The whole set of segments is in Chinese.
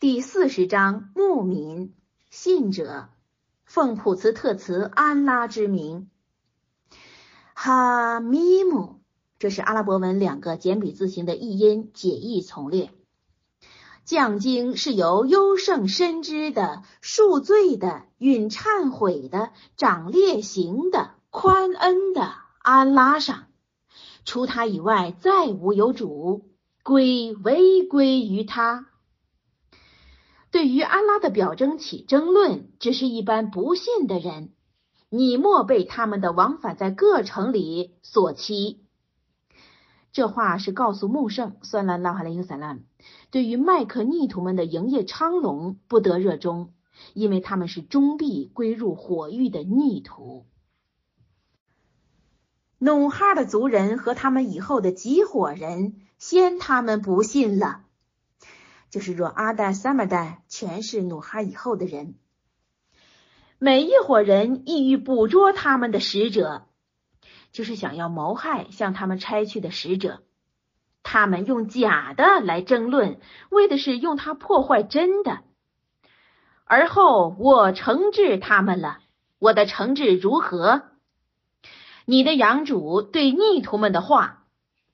第四十章牧民信者奉普茨特茨安拉之名，哈咪姆，这是阿拉伯文两个简笔字形的译音，解译从列。讲经是由优胜深知的、恕罪的、允忏悔的、长烈行的、宽恩的安拉上，除他以外再无有主，归唯归于他。对于安拉的表征起争论，只是一般不信的人。你莫被他们的往返在各城里所欺。这话是告诉穆圣算兰拉哈雷因萨兰，对于麦克逆徒们的营业昌隆不得热衷，因为他们是终必归入火狱的逆徒。努哈的族人和他们以后的几伙人，先他们不信了。就是若阿代、三麦代全是努哈以后的人，每一伙人意欲捕捉他们的使者，就是想要谋害向他们差去的使者。他们用假的来争论，为的是用它破坏真的。而后我惩治他们了。我的惩治如何？你的养主对逆徒们的话，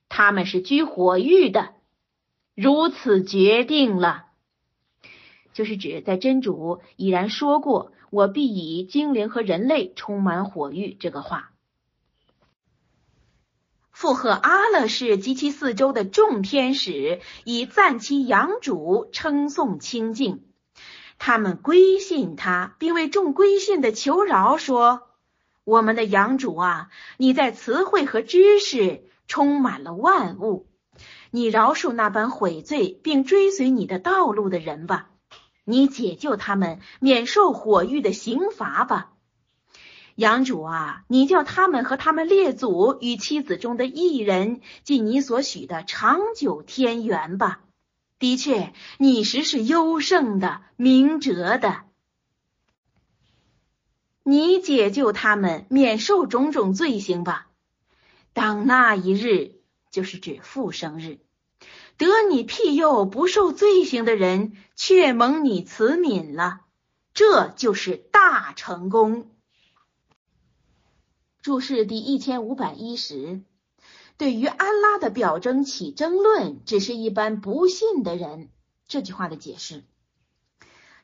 他们是居火狱的。如此决定了，就是指在真主已然说过“我必以精灵和人类充满火域”这个话。附和阿勒氏及其四周的众天使，以赞其养主，称颂清净。他们归信他，并为众归信的求饶，说：“我们的养主啊，你在词汇和知识充满了万物。”你饶恕那般悔罪并追随你的道路的人吧，你解救他们免受火狱的刑罚吧，杨主啊，你叫他们和他们列祖与妻子中的一人尽你所许的长久天缘吧。的确，你实是优胜的、明哲的，你解救他们免受种种罪行吧。当那一日，就是指复生日。得你庇佑不受罪行的人，却蒙你慈悯了，这就是大成功。注释第一千五百一十，对于安拉的表征起争论，只是一般不信的人。这句话的解释，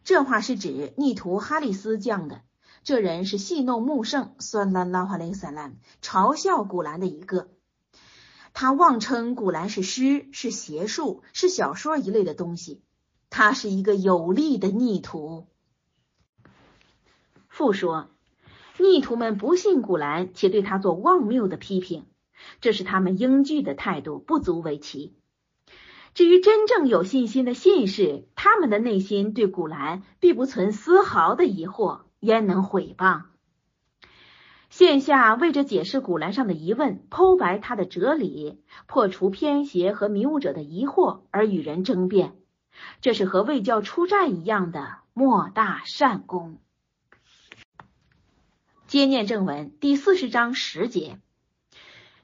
这话是指逆徒哈里斯讲的，这人是戏弄穆圣算拉拉哈林散兰，嘲笑古兰的一个。他妄称古兰是诗，是邪术，是小说一类的东西。他是一个有力的逆徒。复说，逆徒们不信古兰，且对他做妄谬的批评，这是他们应具的态度，不足为奇。至于真正有信心的信士，他们的内心对古兰并不存丝毫的疑惑，焉能毁谤？线下为着解释古兰上的疑问，剖白他的哲理，破除偏邪和迷雾者的疑惑，而与人争辩，这是和为教出战一样的莫大善功。接念正文第四十章十节，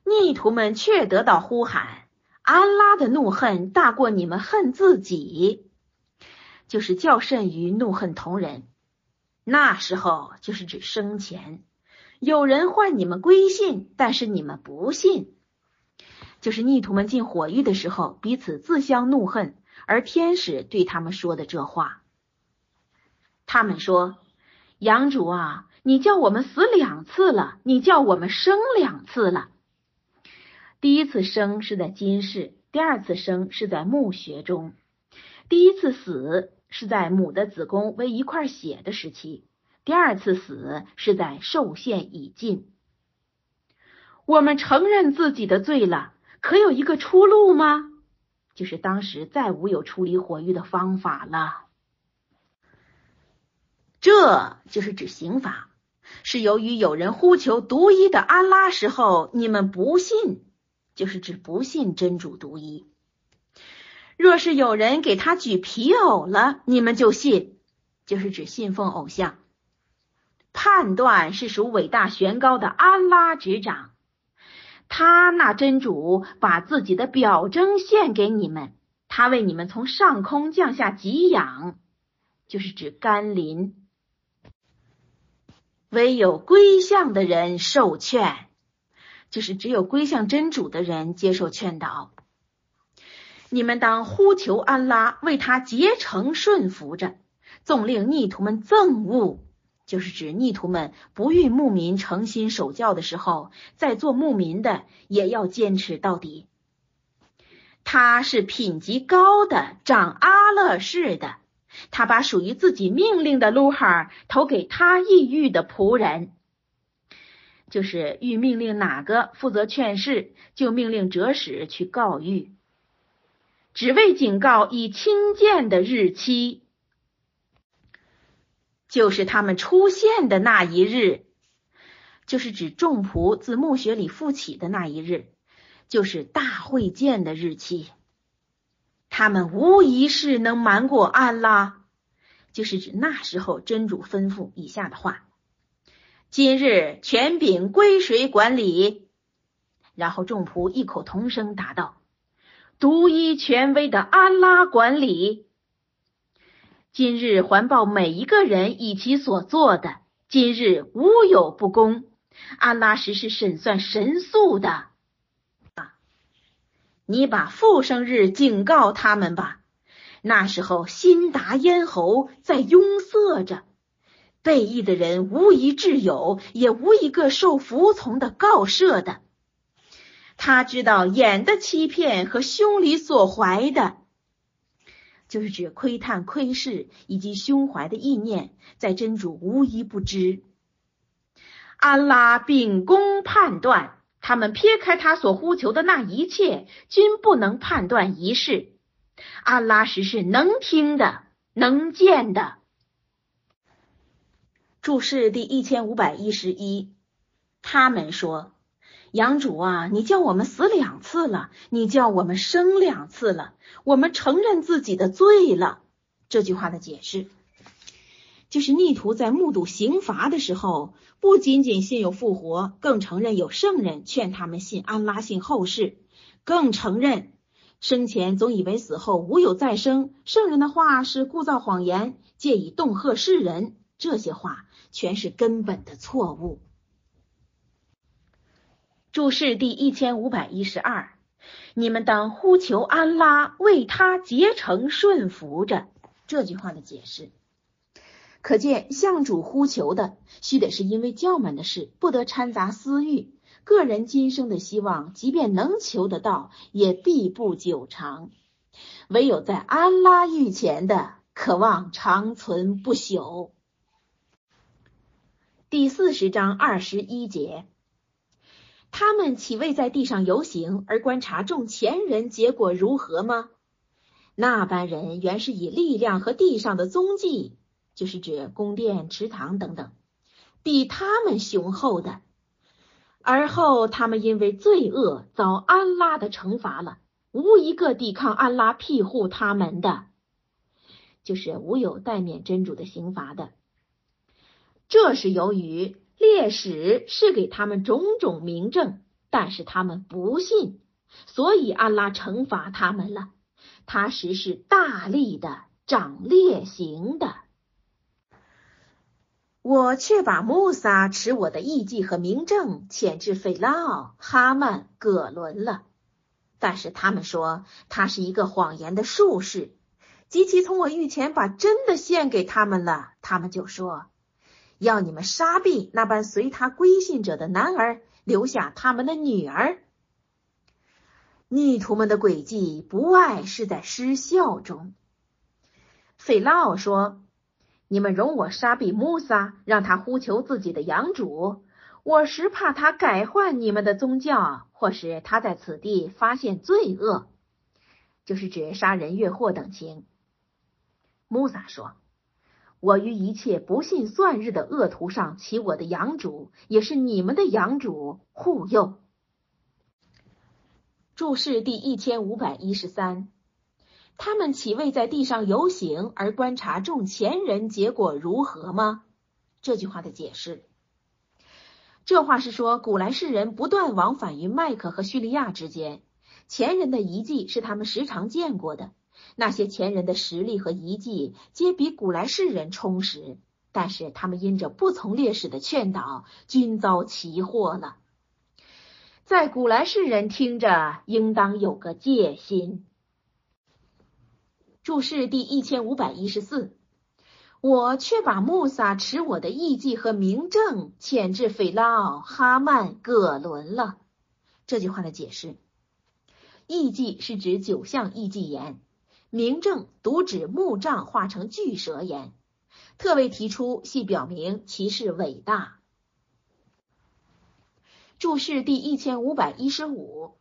逆徒们却得到呼喊：安拉的怒恨大过你们恨自己，就是较甚于怒恨同人。那时候就是指生前。有人唤你们归信，但是你们不信，就是逆徒们进火狱的时候，彼此自相怒恨，而天使对他们说的这话。他们说：“养主啊，你叫我们死两次了，你叫我们生两次了。第一次生是在今世，第二次生是在墓穴中。第一次死是在母的子宫为一块血的时期。”第二次死是在寿限已尽，我们承认自己的罪了，可有一个出路吗？就是当时再无有处理火狱的方法了。这就是指刑法，是由于有人呼求独一的安拉时候，你们不信，就是指不信真主独一。若是有人给他举皮偶了，你们就信，就是指信奉偶像。判断是属伟大玄高的安拉执掌，他那真主把自己的表征献给你们，他为你们从上空降下给养，就是指甘霖。唯有归向的人受劝，就是只有归向真主的人接受劝导。你们当呼求安拉，为他竭诚顺服着，纵令逆徒们憎恶，就是指逆徒们不欲牧民诚心守教的时候，在做牧民的也要坚持到底。他是品级高的，长阿勒氏的。他把属于自己命令的卢哈投给他意欲的仆人，就是欲命令哪个负责劝示，就命令折使去告谕，只为警告以亲见的日期，就是他们出现的那一日，就是指众仆自墓穴里复起的那一日。就是大会见的日期，他们无疑是能瞒过安拉，就是指那时候真主吩咐以下的话：今日权柄归谁管理？然后众仆异口同声答道：独一权威的安拉管理。今日环抱每一个人以其所做的，今日无有不公，安拉实是审算神速的。你把复生日警告他们吧。那时候，辛达咽喉在拥塞着，背义的人无一挚友，也无一个受服从的告赦的。他知道眼的欺骗和胸里所怀的，就是指窥探、窥视以及胸怀的意念，在真主无一不知。安拉秉公判断。他们撇开他所呼求的那一切，均不能判断一事。安拉实是能听的，能见的。注释第一千五百一十一。他们说：“养主啊，你叫我们死两次了，你叫我们生两次了，我们承认自己的罪了。”这句话的解释。就是逆徒在目睹刑罚的时候，不仅仅信有复活，更承认有圣人劝他们信安拉，信后世，更承认生前总以为死后无有再生，圣人的话是故造谎言，借以恫吓世人。这些话全是根本的错误。注释第一千五百一十二，你们当呼求安拉，为他竭诚顺服着。这句话的解释。可见，向主呼求的，须得是因为教门的事，不得掺杂私欲。个人今生的希望，即便能求得到，也必不久长。唯有在安拉御前的，渴望长存不朽。第四十章二十一节，他们岂未在地上游行，而观察众前人结果如何吗？那般人原是以力量和地上的踪迹。就是指宫殿、池塘等等，比他们雄厚的。而后他们因为罪恶遭安拉的惩罚了，无一个抵抗安拉庇护他们的，就是无有代免真主的刑罚的。这是由于烈士是给他们种种明证，但是他们不信，所以安拉惩罚他们了。他实是大力的，掌烈刑的。我却把穆萨持我的艺伎和明证遣至费拉奥、哈曼、葛伦了，但是他们说他是一个谎言的术士。及其从我御前把真的献给他们了，他们就说要你们杀毙那般随他归信者的男儿，留下他们的女儿。逆徒们的诡计不外是在失效中。费拉奥说。你们容我杀毙穆萨，让他呼求自己的养主。我实怕他改换你们的宗教，或是他在此地发现罪恶，就是指杀人越货等情。穆萨说：“我于一切不信算日的恶徒上起我的养主，也是你们的养主护佑。”注释第一千五百一十三。他们岂未在地上游行而观察众前人结果如何吗？这句话的解释，这话是说古来世人不断往返于麦克和叙利亚之间，前人的遗迹是他们时常见过的，那些前人的实力和遗迹皆比古来世人充实，但是他们因着不从烈士的劝导，均遭其祸了。在古来世人听着，应当有个戒心。注释第一千五百一十四，我却把穆萨持我的艺伎和名证遣至斐拉奥、哈曼、葛伦了。这句话的解释：艺伎是指九项艺伎言，明正独指木杖化成巨蛇言，特为提出，系表明其事伟大。注释第一千五百一十五，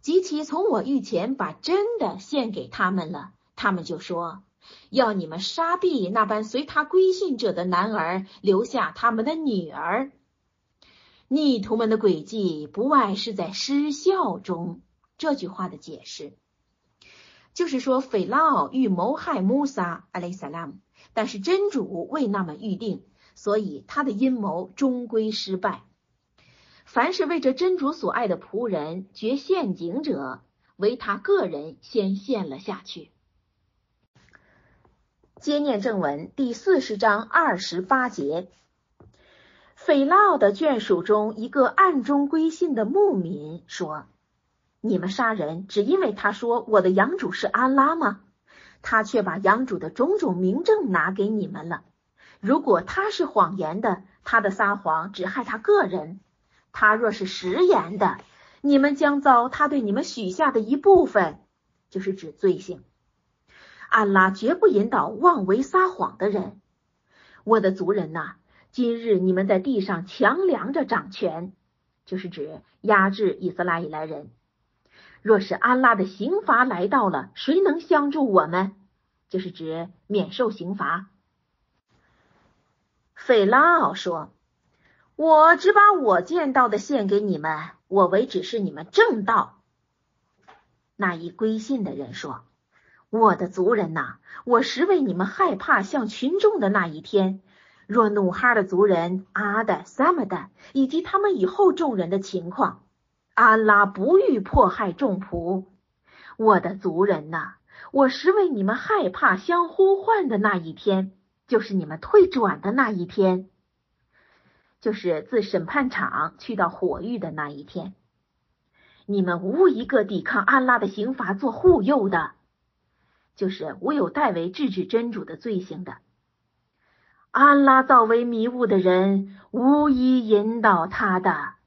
及其从我御前把真的献给他们了。他们就说：“要你们杀毙那般随他归信者的男儿，留下他们的女儿。”逆徒们的诡计不外是在失效中。这句话的解释就是说，斐拉奥欲谋害穆萨阿雷萨拉姆，但是真主未那么预定，所以他的阴谋终归失败。凡是为着真主所爱的仆人掘陷阱者，为他个人先陷了下去。接念正文第四十章二十八节，斐拉奥的眷属中一个暗中归信的牧民说：“你们杀人只因为他说我的养主是安拉吗？他却把养主的种种明证拿给你们了。如果他是谎言的，他的撒谎只害他个人；他若是实言的，你们将遭他对你们许下的一部分，就是指罪行。”安拉绝不引导妄为撒谎的人。我的族人呐，今日你们在地上强梁着掌权，就是指压制以色列以来人。若是安拉的刑罚来到了，谁能相助我们？就是指免受刑罚。费拉奥说：“我只把我见到的献给你们，我为只是你们正道。”那一归信的人说。我的族人呐，我实为你们害怕，向群众的那一天。若努哈的族人阿的、萨姆的以及他们以后众人的情况，安拉不欲迫害众仆。我的族人呐，我实为你们害怕，相呼唤的那一天，就是你们退转的那一天，就是自审判场去到火狱的那一天。你们无一个抵抗安拉的刑罚做护佑的。就是无有代为制止真主的罪行的。安拉造为迷雾的人，无一引导他的。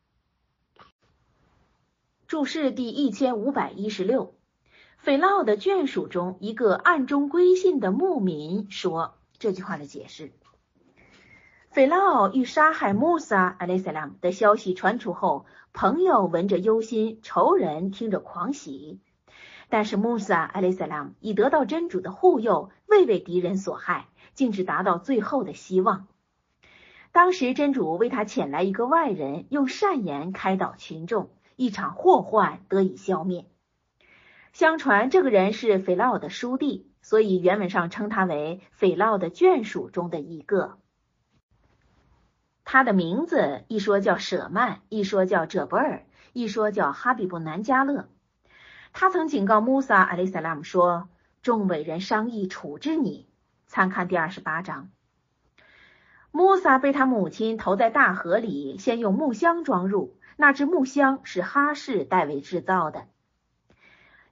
注释第一千五百一十六，斐拉奥的眷属中一个暗中归信的牧民说这句话的解释：斐拉奥欲杀害穆萨阿雷萨拉姆的消息传出后，朋友闻着忧心，仇人听着狂喜。但是穆萨阿里萨拉姆已得到真主的护佑，未为敌人所害，竟只达到最后的希望。当时真主为他遣来一个外人，用善言开导群众，一场祸患得以消灭。相传这个人是斐拉奥的叔弟，所以原文上称他为斐拉奥的眷属中的一个。他的名字一说叫舍曼，一说叫哲伯尔，一说叫哈比布南加勒。他曾警告穆萨阿里萨拉姆说：“众伟人商议处置你。”参看第二十八章。穆萨被他母亲投在大河里，先用木箱装入。那只木箱是哈士代为制造的。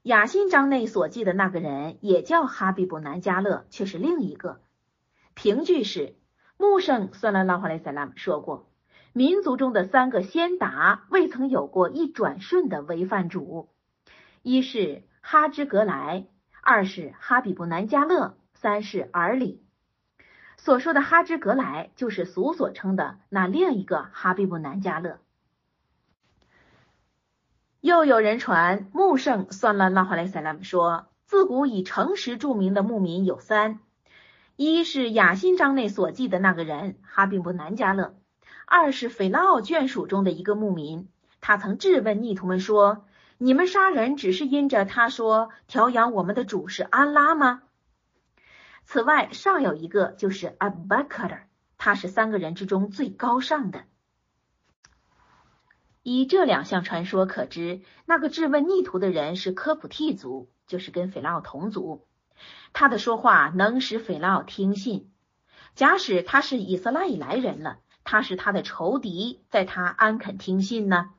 雅辛章内所记的那个人也叫哈比布南加勒，却是另一个。凭据是穆圣算拉拉华莱萨拉说过：“民族中的三个先达未曾有过一转瞬的违犯主。”一是哈芝格莱，二是哈比布南加勒，三是尔里。所说的哈芝格莱，就是俗所称的那另一个哈比布南加勒。又有人传穆圣算了拉哈莱塞拉姆说，自古以诚实著名的牧民有三：一是雅辛章内所记的那个人哈比布南加勒；二是斐拉奥眷属中的一个牧民，他曾质问逆徒们说。你们杀人只是因着他说调养我们的主是安拉吗？此外，尚有一个就是阿布巴克尔，他是三个人之中最高尚的。以这两项传说可知，那个质问逆徒的人是科普替族，就是跟斐拉奥同族。他的说话能使斐拉奥听信。假使他是以色列来人了，他是他的仇敌，在他安肯听信呢？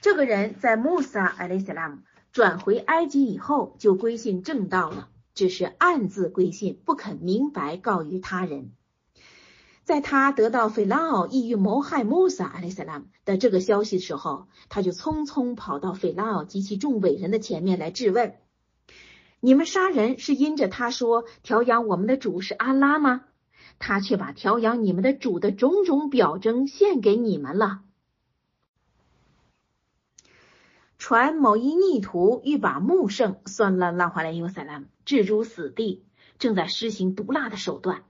这个人在穆萨·艾利斯拉姆转回埃及以后，就归信正道了，只是暗自归信，不肯明白告于他人。在他得到斐拉奥意欲谋害穆萨·阿里斯拉姆的这个消息的时候，他就匆匆跑到斐拉奥及其众伟人的前面来质问。你们杀人是因着他说调养我们的主是安拉吗？他却把调养你们的主的种种表征献给你们了。传某一逆徒欲把穆圣算了拉华莱尤塞兰置诸死地，正在施行毒辣的手段。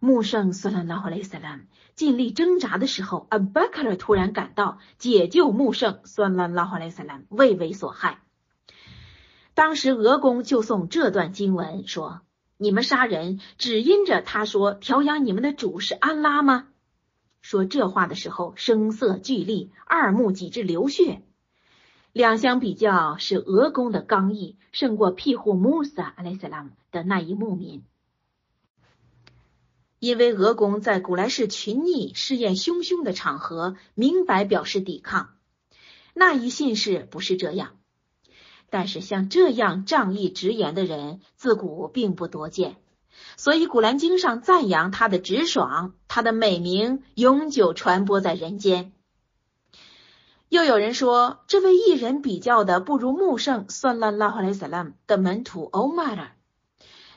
穆圣算了拉华莱塞兰尽力挣扎的时候，阿巴克尔突然赶到，解救穆圣算了拉华莱塞兰，未为所害。当时俄公就送这段经文说：“你们杀人只因着他说调养你们的主是安拉吗？”说这话的时候声色俱厉，二目几至流血。两相比较，是俄公的刚毅胜过庇护穆萨阿莱斯拉姆的那一牧民，因为俄公在古莱氏群逆试验汹汹的场合明白表示抵抗，那一信士不是这样。但是像这样仗义直言的人，自古并不多见，所以《古兰经》上赞扬他的直爽，他的美名永久传播在人间。又有人说，这位艺人比较的不如穆圣算拉拉哈莱萨拉姆的门徒欧玛尔。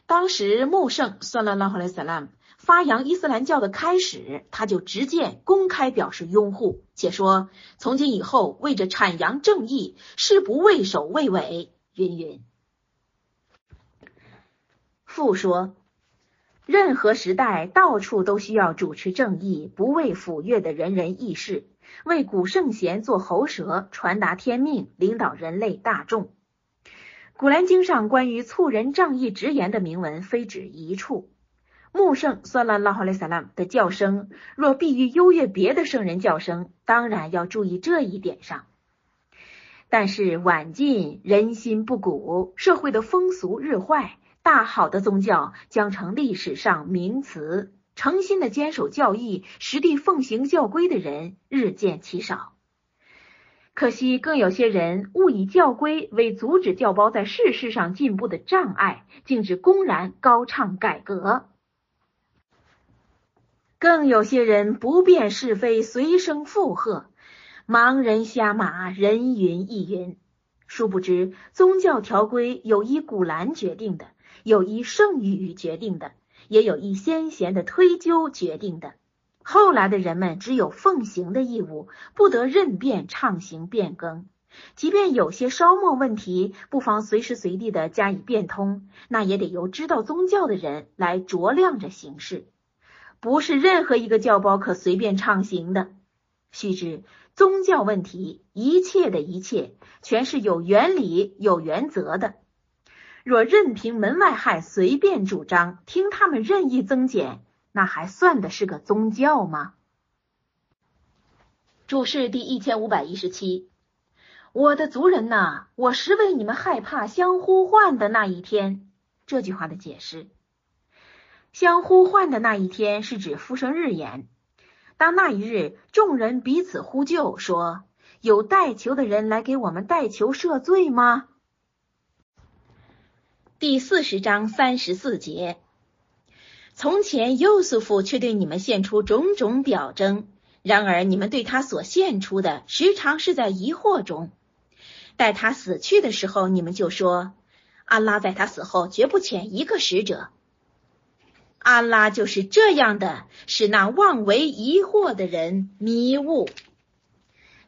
当时穆圣算拉拉哈莱萨拉姆。发扬伊斯兰教的开始，他就直接公开表示拥护，且说从今以后为着阐扬正义，誓不畏首畏尾。云云。复说，任何时代到处都需要主持正义、不畏抚越的仁人义士，为古圣贤做喉舌，传达天命，领导人类大众。古兰经上关于促人仗义直言的铭文，非止一处。穆圣算拉拉哈雷萨拉的叫声，若必于优越别的圣人叫声，当然要注意这一点上。但是晚近人心不古，社会的风俗日坏，大好的宗教将成历史上名词。诚心的坚守教义、实地奉行教规的人日渐其少。可惜，更有些人误以教规为阻止教包在世事上进步的障碍，竟至公然高唱改革。更有些人不辨是非，随声附和，盲人瞎马，人云亦云。殊不知，宗教条规有依古兰决定的，有依圣语决定的，也有依先贤的推究决定的。后来的人们只有奉行的义务，不得任便畅行变更。即便有些稍末问题，不妨随时随地的加以变通，那也得由知道宗教的人来酌量着行事。不是任何一个教包可随便畅行的。须知，宗教问题，一切的一切，全是有原理、有原则的。若任凭门外汉随便主张，听他们任意增减，那还算的是个宗教吗？注释第一千五百一十七。我的族人呐，我实为你们害怕相呼唤的那一天。这句话的解释。相呼唤的那一天是指复生日言。当那一日，众人彼此呼救，说：“有代求的人来给我们代求赦罪吗？”第四十章三十四节。从前，优素夫却对你们献出种种表征，然而你们对他所献出的，时常是在疑惑中。待他死去的时候，你们就说：“安拉在他死后绝不遣一个使者。”安拉就是这样的，使那妄为疑惑的人迷雾。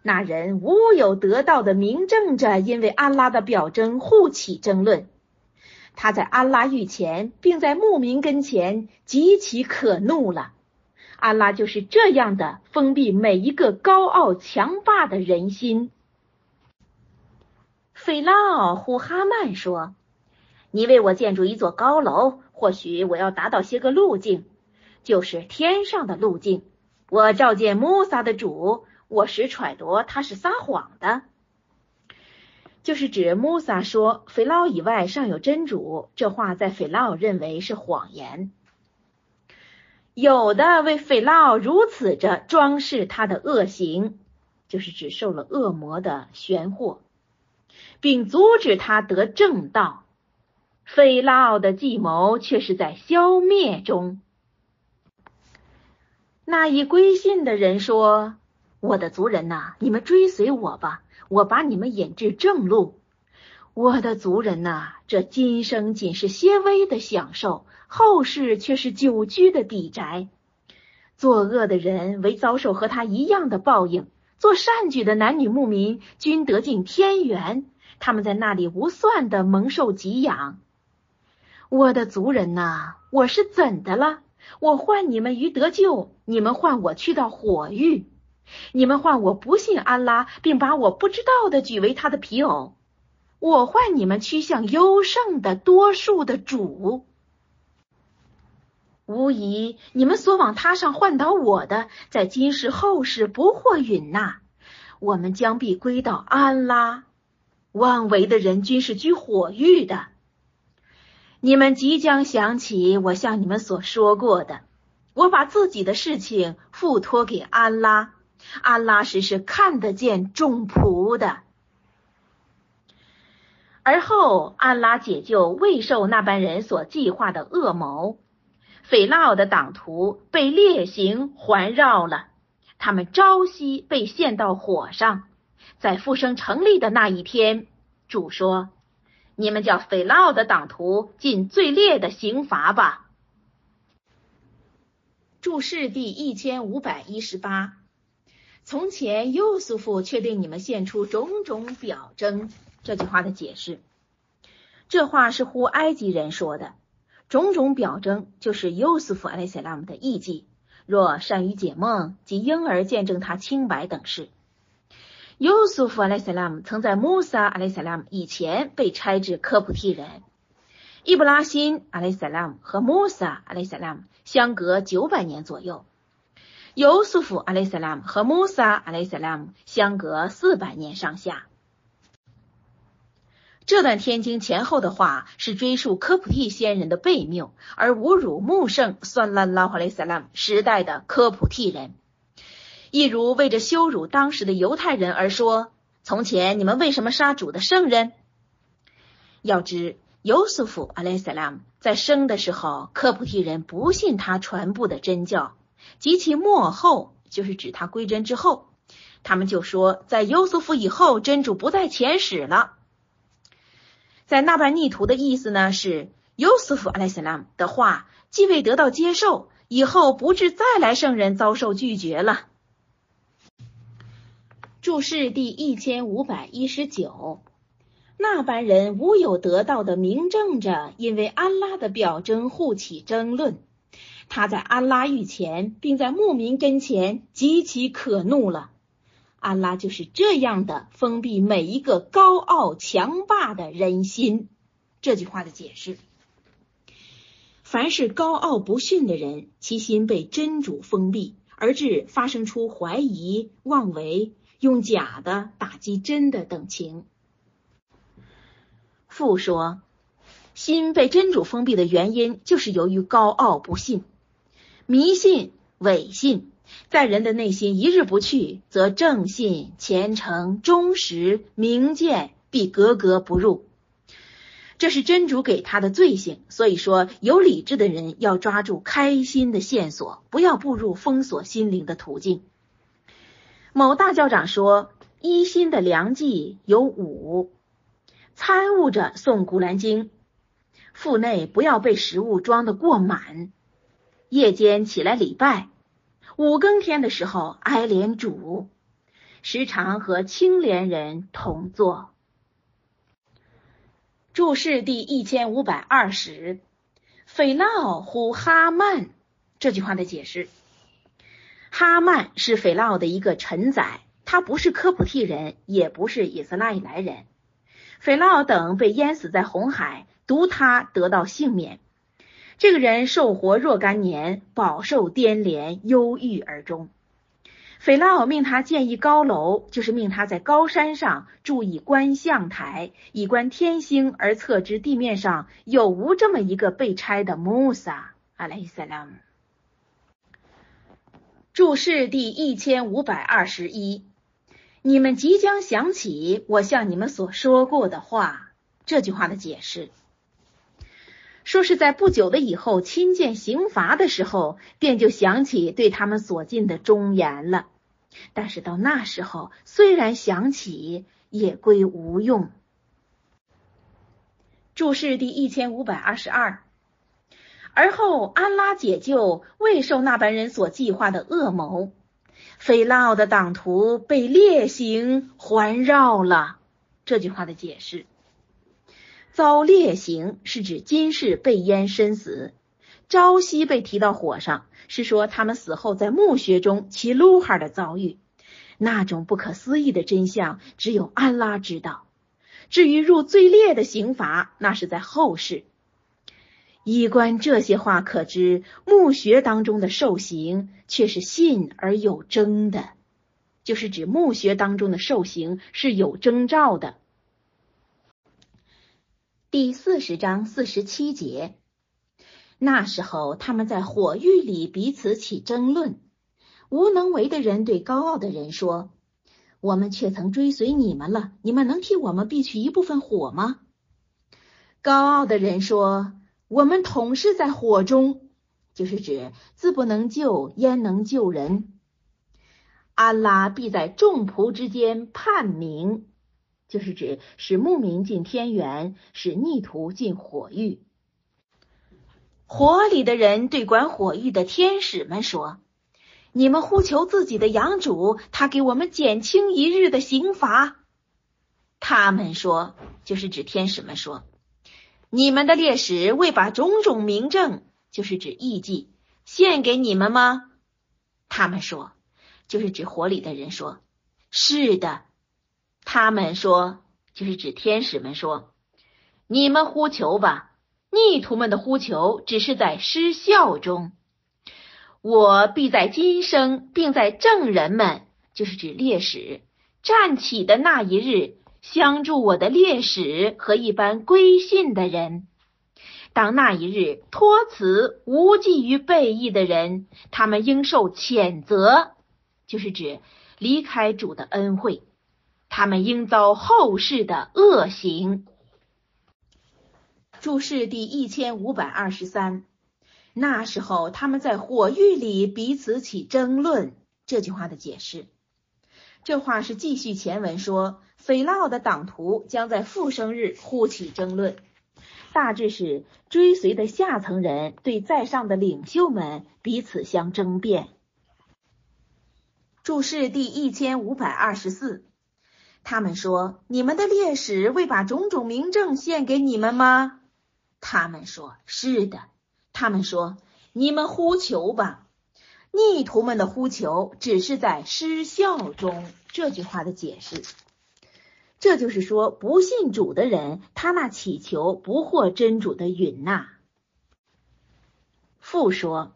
那人无有得到的明证着，因为安拉的表征互起争论。他在安拉御前，并在牧民跟前极其可怒了。安拉就是这样的，封闭每一个高傲强霸的人心。菲拉奥呼哈曼说：“你为我建筑一座高楼。”或许我要达到些个路径，就是天上的路径。我召见穆萨的主，我实揣度他是撒谎的。就是指穆萨说斐劳以外尚有真主，这话在斐劳认为是谎言。有的为斐劳如此着装饰他的恶行，就是指受了恶魔的玄惑，并阻止他得正道。费拉奥的计谋却是在消灭中。那一归信的人说：“我的族人呐，你们追随我吧，我把你们引至正路。我的族人呐，这今生仅是些微的享受，后世却是久居的底宅。作恶的人为遭受和他一样的报应，做善举的男女牧民均得进天园，他们在那里无算的蒙受给养。”我的族人呐，我是怎的了？我唤你们于得救，你们唤我去到火狱；你们唤我不信安拉，并把我不知道的举为他的皮偶；我唤你们趋向优胜的多数的主。无疑，你们所往他上唤倒我的，在今世后世不获允纳。我们将必归到安拉。妄为的人均是居火狱的。你们即将想起我向你们所说过的，我把自己的事情付托给安拉，安拉实是看得见众仆的。而后，安拉解救未受那般人所计划的恶谋，斐拉奥的党徒被烈刑环绕了，他们朝夕被陷到火上，在复生成立的那一天，主说。你们叫斐劳的党徒进最烈的刑罚吧。注释第一千五百一十八。从前优素夫却对你们献出种种表征。这句话的解释，这话是呼埃及人说的。种种表征就是优素夫艾塞拉姆的艺伎，若善于解梦及婴儿见证他清白等事。优素夫阿莱萨拉姆曾在穆萨阿莱萨拉姆以前被差至科普蒂人。伊布拉辛阿莱萨拉姆和穆萨阿莱萨拉姆相隔九百年左右，优素夫阿莱萨拉姆和穆萨阿莱萨拉姆相隔四百年上下。这段天经前后的话是追溯科普蒂先人的悖谬，而侮辱穆圣算拉拉哈莱萨拉姆时代的科普蒂人。一如为着羞辱当时的犹太人而说：“从前你们为什么杀主的圣人？”要知尤素夫阿莱萨拉姆在生的时候，科普提人不信他传播的真教；及其末后，就是指他归真之后，他们就说，在尤素夫以后，真主不在前史了。在那般逆徒的意思呢，是尤素夫阿莱萨拉姆的话既未得到接受，以后不至再来圣人遭受拒绝了。注释第一千五百一十九，那般人无有得到的明证者，因为安拉的表征互起争论。他在安拉御前，并在牧民跟前极其可怒了。安拉就是这样的封闭每一个高傲强霸的人心。这句话的解释：凡是高傲不驯的人，其心被真主封闭，而致发生出怀疑、妄为。用假的打击真的等情。父说，心被真主封闭的原因，就是由于高傲不信、迷信、伪信，在人的内心一日不去，则正信、虔诚、忠实、明鉴必格格不入。这是真主给他的罪行。所以说，有理智的人要抓住开心的线索，不要步入封锁心灵的途径。某大教长说：“一心的良计有五，参悟着诵古兰经，腹内不要被食物装得过满，夜间起来礼拜，五更天的时候哀怜主，时常和清廉人同坐。”注释第一千五百二十，斐劳呼哈曼这句话的解释。哈曼是斐拉奥的一个臣宰，他不是科普替人，也不是以斯拉以来人。斐拉奥等被淹死在红海，独他得到幸免。这个人受活若干年，饱受颠连，忧郁而终。斐拉奥命他建一高楼，就是命他在高山上筑一观象台，以观天星，而测知地面上有无这么一个被拆的穆萨。阿莱伊萨拉姆。注释第一千五百二十一，你们即将想起我向你们所说过的话。这句话的解释，说是在不久的以后亲见刑罚的时候，便就想起对他们所尽的忠言了。但是到那时候，虽然想起，也归无用。注释第一千五百二十二。而后，安拉解救未受那般人所计划的恶谋，菲拉奥的党徒被烈刑环绕了。这句话的解释：遭烈刑是指今世被淹身死，朝夕被提到火上，是说他们死后在墓穴中其撸哈的遭遇。那种不可思议的真相，只有安拉知道。至于入最烈的刑罚，那是在后世。衣观这些话，可知墓穴当中的受刑却是信而有征的，就是指墓穴当中的受刑是有征兆的。第四十章四十七节，那时候他们在火狱里彼此起争论，无能为的人对高傲的人说：“我们却曾追随你们了，你们能替我们避去一部分火吗？”高傲的人说。我们统是在火中，就是指自不能救，焉能救人？安拉必在众仆之间判明，就是指使牧民进天园，使逆徒进火狱。火里的人对管火狱的天使们说：“你们呼求自己的养主，他给我们减轻一日的刑罚。”他们说，就是指天使们说。你们的烈士未把种种明证，就是指艺伎，献给你们吗？他们说，就是指火里的人说，是的。他们说，就是指天使们说，你们呼求吧，逆徒们的呼求只是在失效中。我必在今生，并在证人们，就是指烈士站起的那一日。相助我的烈士和一般归信的人，当那一日托辞无济于背义的人，他们应受谴责，就是指离开主的恩惠，他们应遭后世的恶行。注释第一千五百二十三。那时候他们在火狱里彼此起争论。这句话的解释，这话是继续前文说。斐拉的党徒将在复生日呼起争论，大致是追随的下层人对在上的领袖们彼此相争辩。注释第一千五百二十四，他们说：“你们的烈士未把种种明证献给你们吗？”他们说：“是的。”他们说：“你们呼求吧。”逆徒们的呼求只是在失效中。这句话的解释。这就是说，不信主的人，他那祈求不获真主的允纳。复说，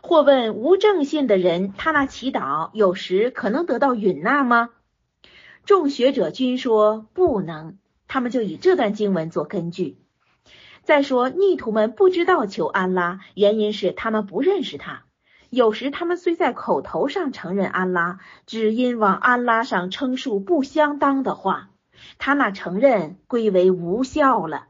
或问无正信的人，他那祈祷有时可能得到允纳吗？众学者均说不能，他们就以这段经文做根据。再说，逆徒们不知道求安拉，原因是他们不认识他。有时他们虽在口头上承认安拉，只因往安拉上称述不相当的话，他那承认归为无效了。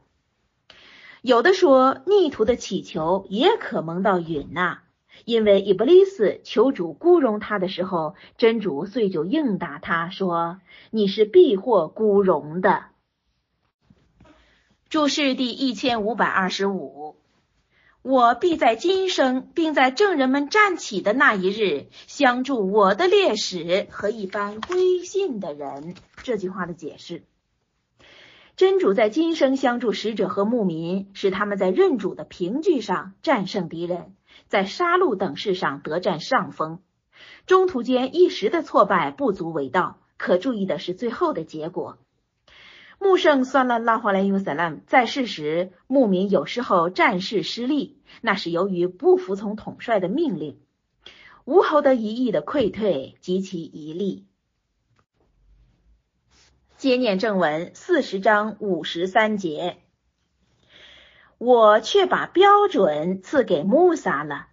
有的说逆徒的祈求也可蒙到允纳，因为伊布利斯求主孤容他的时候，真主遂就应答他说：“你是必获孤容的。”注释第一千五百二十五。我必在今生，并在证人们站起的那一日，相助我的烈士和一般归信的人。这句话的解释：真主在今生相助使者和牧民，使他们在认主的凭据上战胜敌人，在杀戮等事上得占上风。中途间一时的挫败不足为道，可注意的是最后的结果。穆圣算了拉华莱尤萨拉姆在世时，牧民有时候战事失利，那是由于不服从统帅的命令。吴侯的一役的溃退及其一例。接念正文四十章五十三节，我却把标准赐给穆萨了。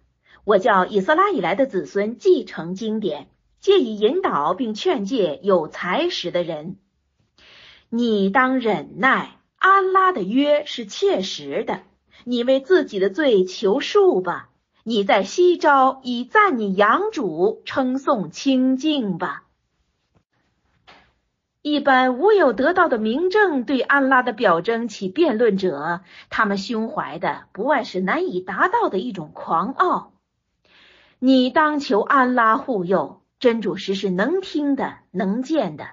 我叫以色列以来的子孙继承经典，借以引导并劝诫有才识的人。你当忍耐，安拉的约是切实的。你为自己的罪求恕吧。你在西朝以赞你养主，称颂清净吧。一般无有得到的明证对安拉的表征起辩论者，他们胸怀的不外是难以达到的一种狂傲。你当求安拉护佑，真主实是能听的、能见的。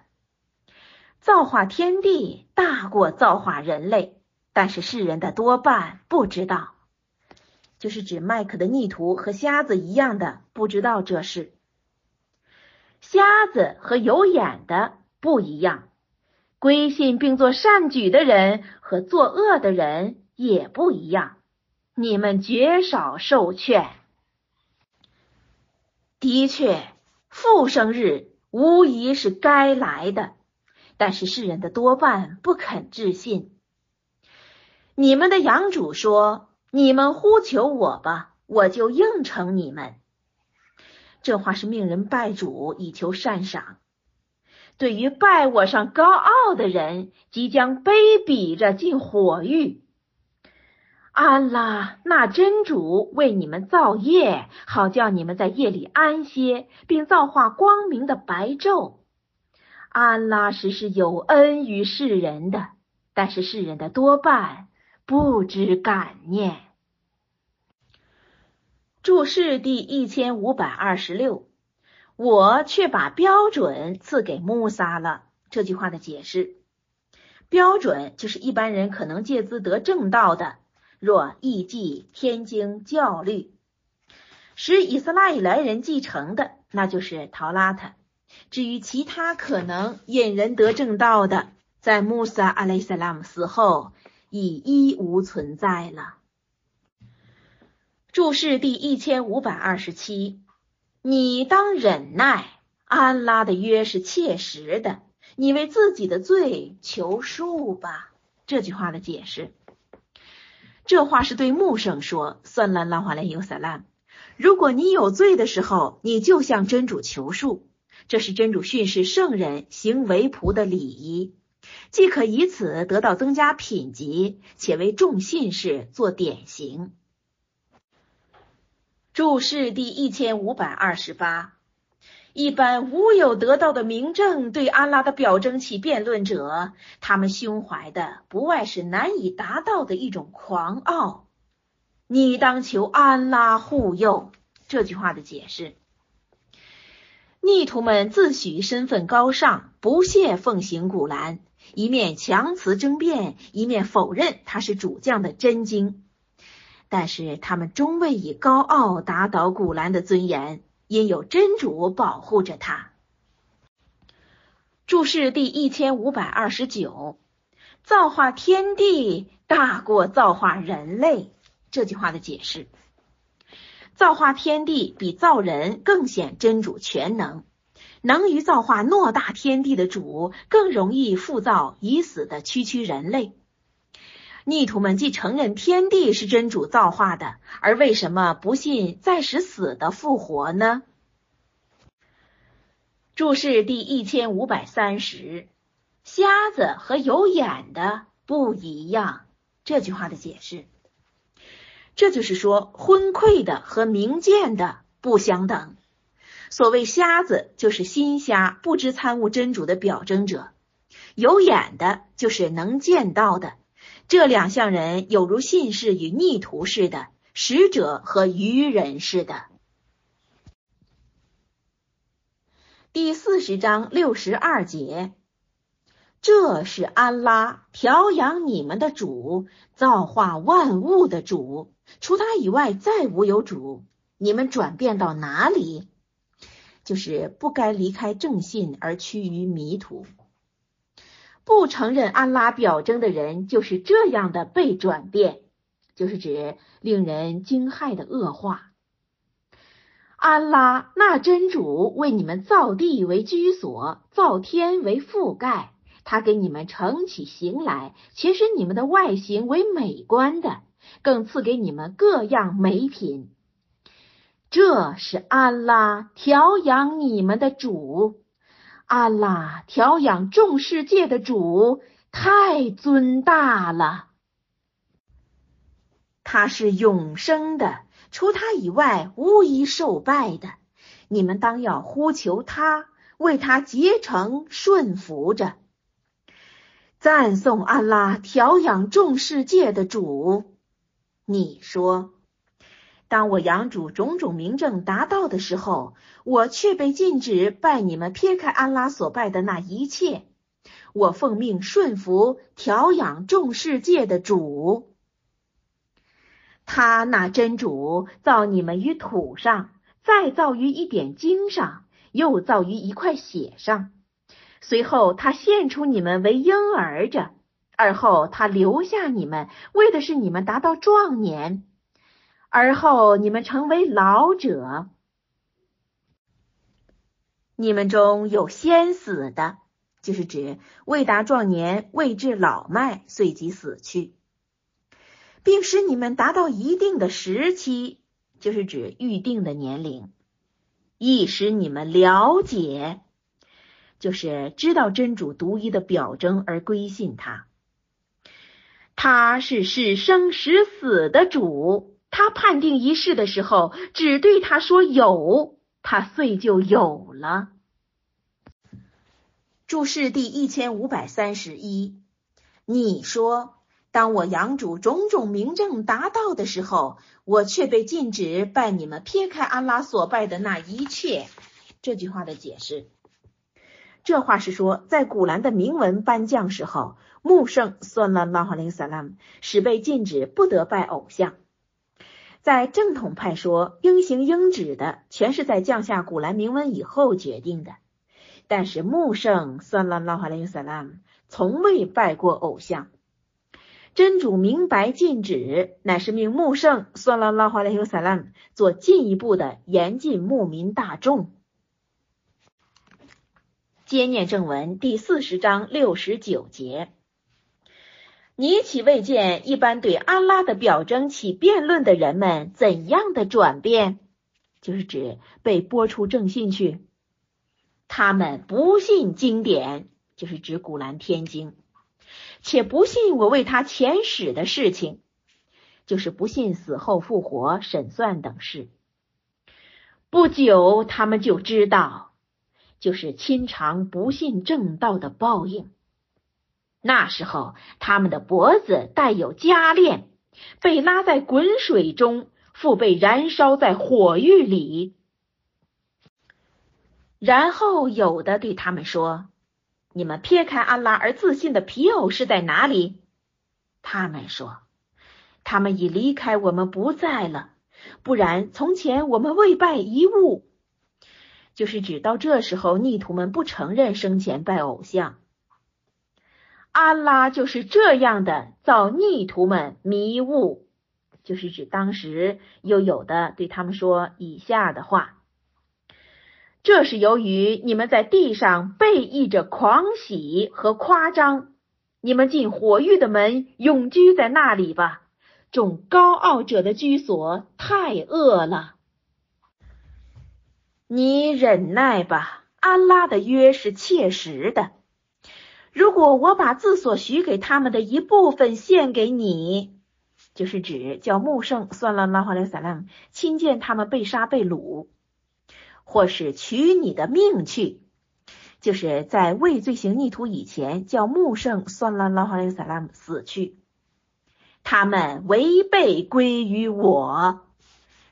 造化天地大过造化人类，但是世人的多半不知道，就是指麦克的逆徒和瞎子一样的不知道这事。瞎子和有眼的不一样，归信并做善举的人和作恶的人也不一样。你们绝少受劝。的确，复生日无疑是该来的，但是世人的多半不肯置信。你们的养主说：“你们呼求我吧，我就应承你们。”这话是命人拜主以求善赏。对于拜我上高傲的人，即将卑鄙着进火狱。安拉那真主为你们造业，好叫你们在夜里安歇，并造化光明的白昼。安拉实是有恩于世人的，但是世人的多半不知感念。注释第一千五百二十六，我却把标准赐给穆萨了。这句话的解释：标准就是一般人可能借资得正道的。若艺伎、天经、教律，使以色列以来人继承的，那就是陶拉特。至于其他可能引人得正道的，在穆萨阿雷萨拉姆死后已一无存在了。注释第一千五百二十七：你当忍耐，安拉的约是切实的，你为自己的罪求恕吧。这句话的解释。这话是对穆圣说：“算了，拉华莱尤萨拉，如果你有罪的时候，你就向真主求恕，这是真主训示圣人行为仆的礼仪，既可以此得到增加品级，且为众信士做典型。”注释第一千五百二十八。一般无有得到的明证对安拉的表征起辩论者，他们胸怀的不外是难以达到的一种狂傲。你当求安拉护佑。这句话的解释：逆徒们自诩身份高尚，不屑奉行古兰，一面强词争辩，一面否认他是主将的真经。但是他们终未以高傲打倒古兰的尊严。因有真主保护着他。注释第一千五百二十九，造化天地大过造化人类。这句话的解释：造化天地比造人更显真主全能，能于造化偌大天地的主更容易复造已死的区区人类。逆徒们既承认天地是真主造化的，而为什么不信再使死的复活呢？注释第一千五百三十，瞎子和有眼的不一样。这句话的解释，这就是说昏聩的和明见的不相等。所谓瞎子，就是心瞎，不知参悟真主的表征者；有眼的，就是能见到的。这两项人有如信士与逆徒似的，使者和愚人似的。第四十章六十二节，这是安拉调养你们的主，造化万物的主，除他以外再无有主。你们转变到哪里？就是不该离开正信而趋于迷途。不承认安拉表征的人，就是这样的被转变，就是指令人惊骇的恶化。安拉那真主为你们造地为居所，造天为覆盖，他给你们撑起行来，且使你们的外形为美观的，更赐给你们各样美品。这是安拉调养你们的主，安拉调养众世界的主，太尊大了。他是永生的。除他以外，无一受拜的。你们当要呼求他，为他结成顺服着，赞颂安拉调养众世界的主。你说，当我养主种种名证达到的时候，我却被禁止拜你们撇开安拉所拜的那一切。我奉命顺服调养众世界的主。他那真主造你们于土上，再造于一点经上，又造于一块血上。随后他献出你们为婴儿者，而后他留下你们，为的是你们达到壮年，而后你们成为老者。你们中有先死的，就是指未达壮年，未至老迈，随即死去。并使你们达到一定的时期，就是指预定的年龄，亦使你们了解，就是知道真主独一的表征而归信他。他是使生使死的主，他判定一事的时候，只对他说有，他遂就有了。注释第一千五百三十一，你说。当我养主种种名证达到的时候，我却被禁止拜你们撇开安拉所拜的那一切。这句话的解释，这话是说，在古兰的铭文颁降时候，穆圣算了拉哈林萨拉姆使被禁止不得拜偶像。在正统派说应行应止的，全是在降下古兰铭文以后决定的。但是穆圣算了拉哈林萨拉姆从未拜过偶像。真主明白禁止，乃是命穆圣算了拉华莱尤萨拉姆做进一步的严禁牧民大众。接念正文第四十章六十九节，你岂未见一般对安拉的表征起辩论的人们怎样的转变？就是指被播出正信去，他们不信经典，就是指古兰天经。且不信我为他前史的事情，就是不信死后复活、审算等事。不久，他们就知道，就是亲尝不信正道的报应。那时候，他们的脖子带有枷链，被拉在滚水中，腹被燃烧在火狱里。然后，有的对他们说。你们撇开安拉而自信的皮偶是在哪里？他们说，他们已离开我们不在了。不然，从前我们未拜一物，就是指到这时候，逆徒们不承认生前拜偶像。安拉就是这样的造逆徒们迷雾，就是指当时又有的对他们说以下的话。这是由于你们在地上背溢着狂喜和夸张，你们进火狱的门，永居在那里吧。众高傲者的居所太恶了，你忍耐吧。安拉的约是切实的。如果我把自所许给他们的一部分献给你，就是指叫穆圣算了拉哈莱萨拉亲见他们被杀被掳。或是取你的命去，就是在未罪行逆徒以前，叫穆圣算拉拉哈雷萨拉姆死去。他们违背归于我，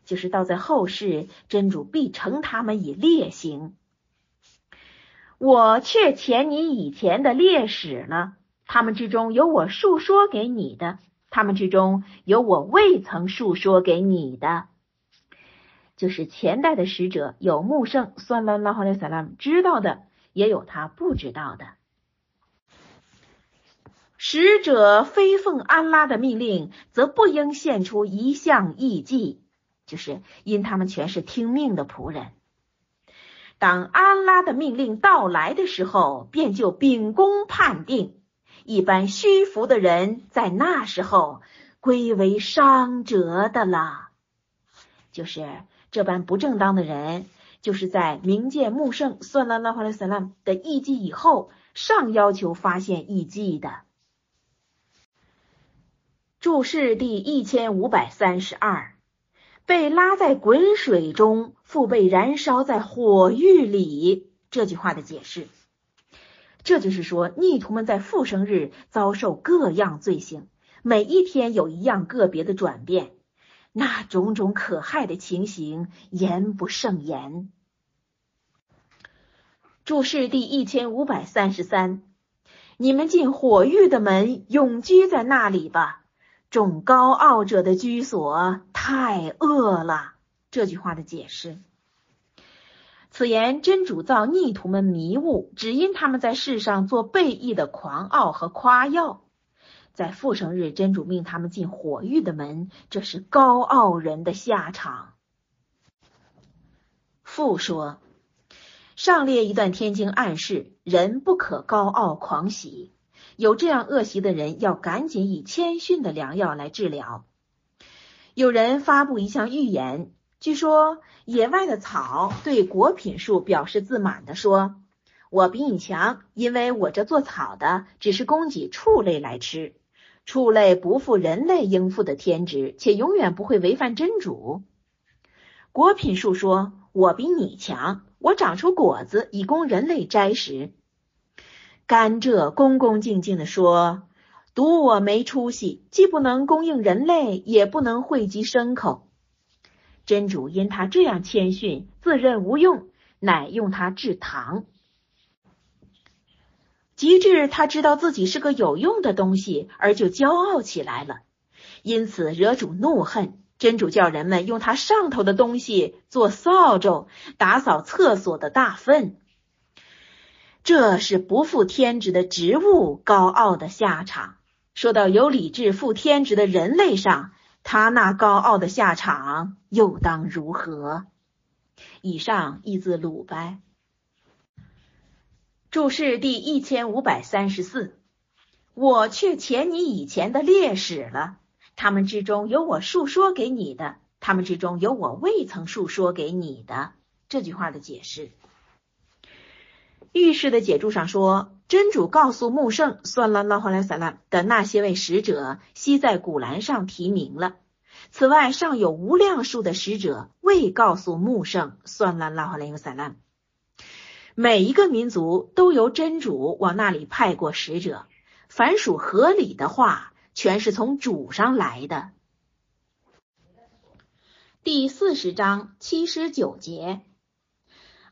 就是到在后世，真主必惩他们以烈行。我却遣你以前的烈史了，他们之中有我述说给你的，他们之中有我未曾述说给你的。就是前代的使者有穆圣算了拉哈列萨拉知道的，也有他不知道的。使者非奉安拉的命令，则不应献出一项异祭，就是因他们全是听命的仆人。当安拉的命令到来的时候，便就秉公判定。一般虚浮的人在那时候归为伤折的了。就是这般不正当的人，就是在冥界穆圣算拉拉哈莱萨拉的艺伎以后，上要求发现艺伎的。注释第一千五百三十二，被拉在滚水中，腹被燃烧在火狱里。这句话的解释，这就是说，逆徒们在复生日遭受各样罪行，每一天有一样个别的转变，那种种可害的情形，言不胜言。注释第一千五百三十三，你们进火狱的门，永居在那里吧。众高傲者的居所太恶了。这句话的解释：此言真主造逆徒们迷雾，只因他们在世上做背义的狂傲和夸耀。在复生日，真主命他们进火狱的门，这是高傲人的下场。复说，上列一段天经暗示：人不可高傲狂喜。有这样恶习的人，要赶紧以谦逊的良药来治疗。有人发布一项预言，据说野外的草对果品树表示自满的说：“我比你强，因为我这做草的只是供给畜类来吃，畜类不负人类应负的天职，且永远不会违反真主。”果品树说：“我比你强，我长出果子以供人类摘食。”甘蔗恭恭敬敬地说：“赌我没出息，既不能供应人类，也不能惠及牲口。”真主因他这样谦逊，自认无用，乃用他制糖。及至他知道自己是个有用的东西，而就骄傲起来了，因此惹主怒恨。真主叫人们用他上头的东西做扫帚，打扫厕所的大粪。这是不负天职的植物高傲的下场。说到有理智负天职的人类上，他那高傲的下场又当如何？以上译自鲁班。注释第一千五百三十四。我却前你以前的烈士了，他们之中有我述说给你的，他们之中有我未曾述说给你的。这句话的解释。预示的解注上说，真主告诉穆圣算了拉哈莱萨拉的那些位使者，悉在古兰上提名了。此外，尚有无量数的使者未告诉穆圣算了拉哈莱萨拉。每一个民族都由真主往那里派过使者，凡属合理的话，全是从主上来的。第四十章七十九节。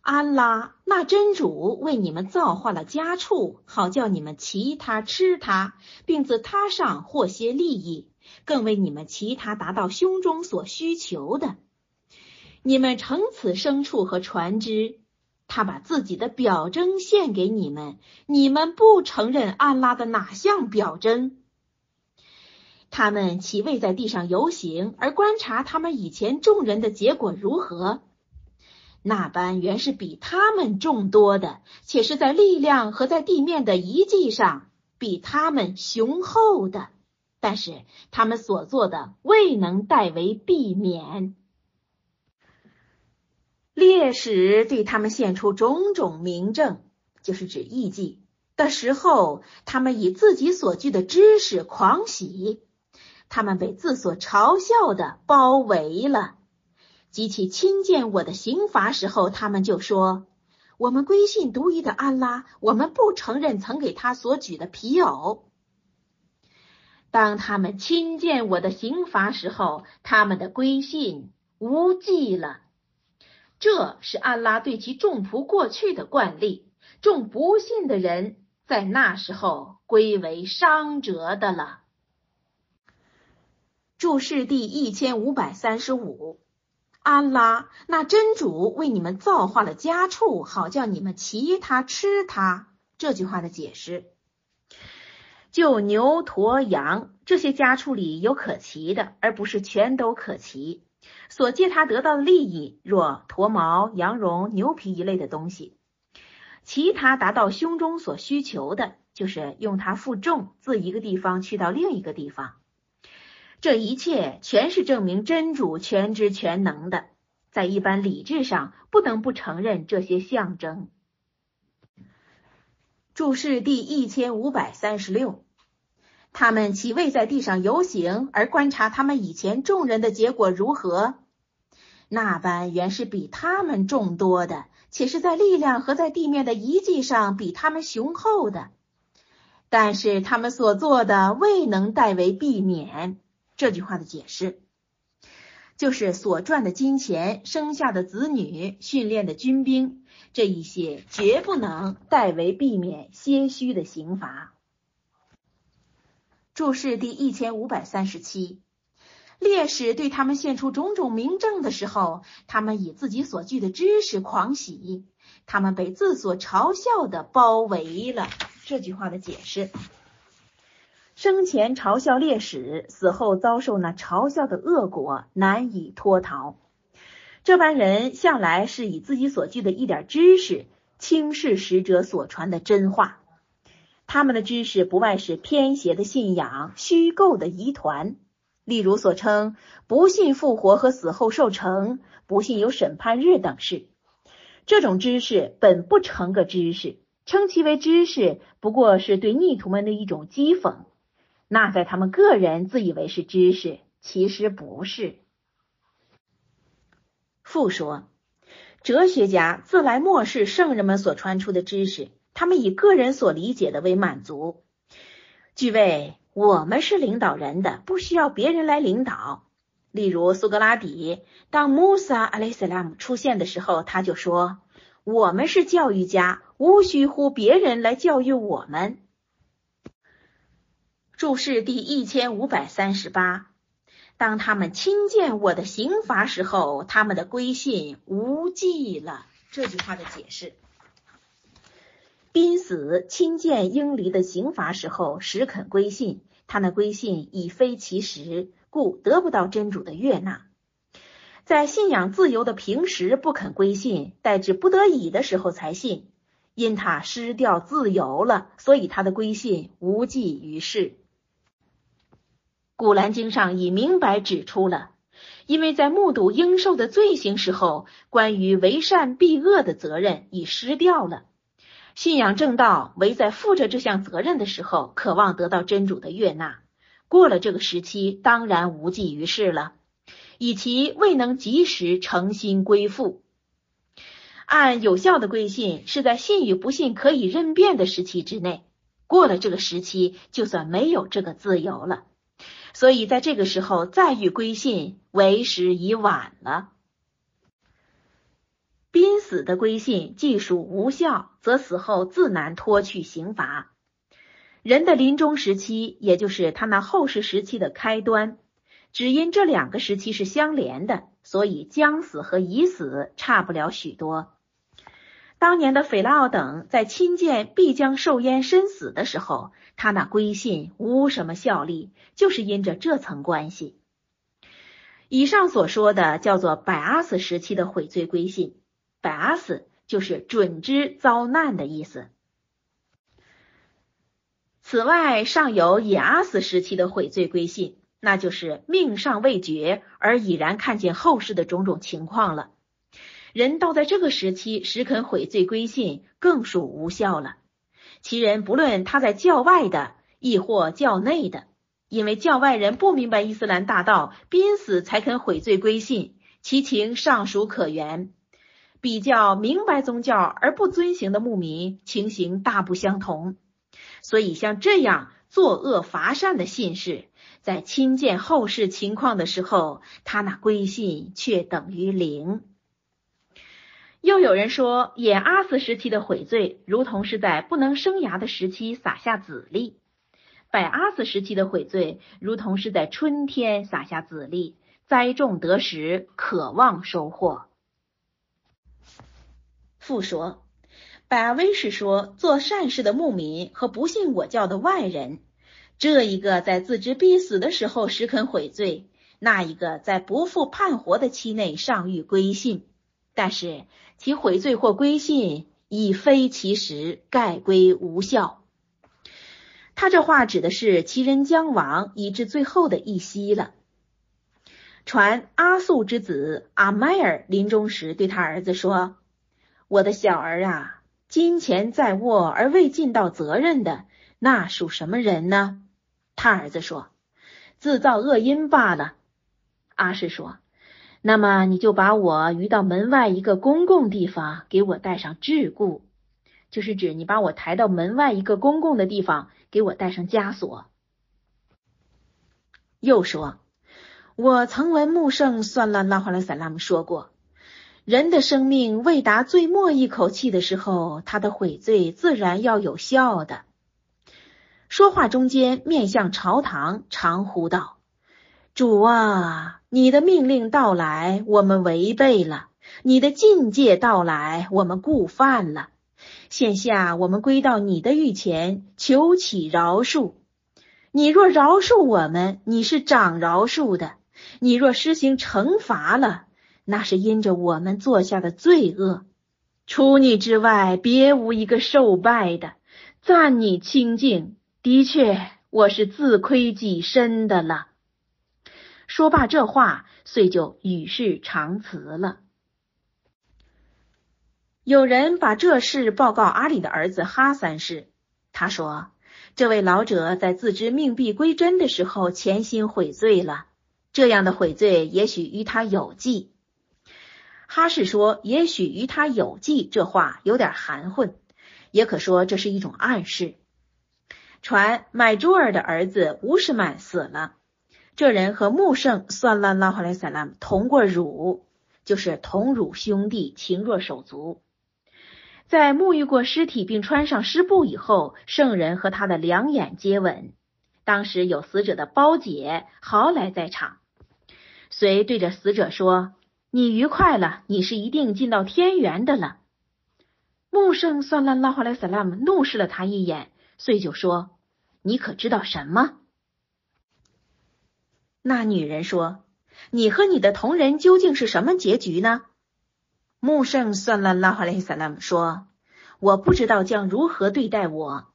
安拉那真主为你们造化了家畜，好叫你们骑它吃它，并自他上获些利益，更为你们其他达到胸中所需求的。你们乘此牲畜和船只，他把自己的表征献给你们，你们不承认安拉的哪项表征？他们岂未在地上游行，而观察他们以前众人的结果如何？那班原是比他们众多的，且是在力量和在地面的遗迹上比他们雄厚的，但是他们所做的未能代为避免。烈士对他们献出种种明证，就是指艺伎的时候，他们以自己所具的知识狂喜，他们被自所嘲笑的包围了。及其亲见我的刑罚时候，他们就说：“我们归信独一的安拉，我们不承认曾给他所举的皮偶。”当他们亲见我的刑罚时候，他们的归信无迹了。这是安拉对其众仆过去的惯例，众不信的人在那时候归为伤者的了。注释第一千五百三十五。安拉那真主为你们造化了家畜，好叫你们骑它吃它。这句话的解释，就牛、驼、羊这些家畜里有可骑的，而不是全都可骑。所借他得到的利益，若驼毛、羊绒、牛皮一类的东西；其他达到胸中所需求的，就是用它负重，自一个地方去到另一个地方。这一切全是证明真主全知全能的，在一般理智上不能不承认这些象征。注释第一千五百三十六，他们岂未在地上游行，而观察他们以前众人的结果如何？那般原是比他们众多的，且是在力量和在地面的遗迹上比他们雄厚的，但是他们所做的未能代为避免。这句话的解释，就是所赚的金钱、生下的子女、训练的军兵，这一些绝不能代为避免些虚的刑罚。注释第一千五百三十七，烈士对他们献出种种明证的时候，他们以自己所具的知识狂喜，他们被自所嘲笑的包围了。这句话的解释。生前嘲笑烈士，死后遭受那嘲笑的恶果，难以脱逃。这般人向来是以自己所具的一点知识轻视使者所传的真话。他们的知识不外是偏邪的信仰、虚构的疑团，例如所称不信复活和死后受成，不信有审判日等事。这种知识本不成个知识，称其为知识，不过是对逆徒们的一种讥讽。那在他们个人自以为是知识，其实不是。复说，哲学家自来漠视圣人们所传出的知识，他们以个人所理解的为满足。据谓我们是领导人的，不需要别人来领导。例如苏格拉底，当穆萨阿里斯拉姆出现的时候，他就说：“我们是教育家，无需乎别人来教育我们。”注释第一千五百三十八，当他们亲见我的刑罚时候，他们的归信无忌了。这句话的解释：濒死亲见英离的刑罚时候，实肯归信，他那归信已非其实，故得不到真主的悦纳。在信仰自由的平时不肯归信，待至不得已的时候才信，因他失掉自由了，所以他的归信无济于事。古兰经上已明白指出了，因为在目睹应受的罪行时候，关于为善避恶的责任已失掉了。信仰正道，唯在负着这项责任的时候，渴望得到真主的悦纳。过了这个时期，当然无济于事了，以其未能及时诚心归附。按有效的归信，是在信与不信可以任变的时期之内。过了这个时期，就算没有这个自由了。所以，在这个时候再欲归信，为时已晚了。濒死的归信既属无效，则死后自难脱去刑罚。人的临终时期，也就是他那后世时期的开端，只因这两个时期是相连的，所以将死和已死差不了许多。当年的斐拉奥等在亲见必将受淹身死的时候，他那归信无什么效力，就是因着这层关系。以上所说的叫做百阿斯时期的悔罪归信，百阿斯就是准知遭难的意思。此外，尚有也阿斯时期的悔罪归信，那就是命尚未绝而已然看见后世的种种情况了。人到在这个时期，实肯悔罪归信，更属无效了。其人不论他在教外的，亦或教内的，因为教外人不明白伊斯兰大道，濒死才肯悔罪归信，其情尚属可原。比较明白宗教而不遵行的牧民，情形大不相同。所以，像这样作恶伐善的信士，在亲见后世情况的时候，他那归信却等于零。又有人说，也阿斯时期的悔罪，如同是在不能生芽的时期撒下籽粒；百阿斯时期的悔罪，如同是在春天撒下籽粒，栽种得时，渴望收获。复说，百威是说，做善事的牧民和不信我教的外人，这一个在自知必死的时候时肯悔罪，那一个在不负叛活的期内尚欲归信，但是其悔罪或归信已非其时，盖归无效。他这话指的是其人将亡，以至最后的一息了。传阿素之子阿迈尔临终时对他儿子说：“我的小儿啊，金钱在握而未尽到责任的，那属什么人呢？”他儿子说：“自造恶因罢了。”阿氏说：“那么你就把我移到门外一个公共地方，给我带上桎梏，就是指你把我抬到门外一个公共的地方，给我带上枷锁。”又说：“我曾闻穆圣算了拉华勒萨拉姆说过，人的生命未达最末一口气的时候，他的悔罪自然要有效的。”说话中间面向朝堂，长呼道：“主啊！”你的命令到来，我们违背了；你的境界到来，我们故犯了。现下我们归到你的御前，求起饶恕。你若饶恕我们，你是长饶恕的；你若施行惩罚了，那是因着我们做下的罪恶。除你之外，别无一个受拜的。赞你清净，的确，我是自亏己身的了。说罢这话，遂就与世长辞了。有人把这事报告阿里的儿子哈三世，他说：“这位老者在自知命必归真的时候，潜心悔罪了。这样的悔罪，也许与他有计。”哈氏说：“也许与他有计。”这话有点含混，也可说这是一种暗示。传买珠尔的儿子乌什曼死了。这人和穆圣算拉拉哈莱萨拉姆同过乳，就是同乳兄弟，情若手足。在沐浴过尸体并穿上尸布以后，圣人和他的两眼接吻。当时有死者的胞姐豪来在场，遂对着死者说：“你愉快了，你是一定进到天园的了。”穆圣算拉拉哈莱萨拉姆怒视了他一眼，遂就说：“你可知道什么？”那女人说：“你和你的同人究竟是什么结局呢？”穆圣算了拉哈雷萨拉姆说：“我不知道将如何对待我。”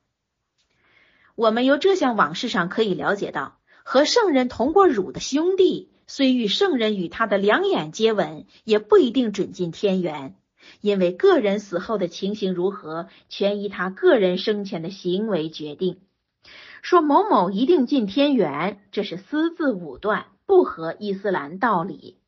我们由这项往事上可以了解到，和圣人同过乳的兄弟，虽与圣人与他的两眼接吻，也不一定准进天元，因为个人死后的情形如何，全依他个人生前的行为决定。说某某一定进天元，这是私自武断，不合伊斯兰道理。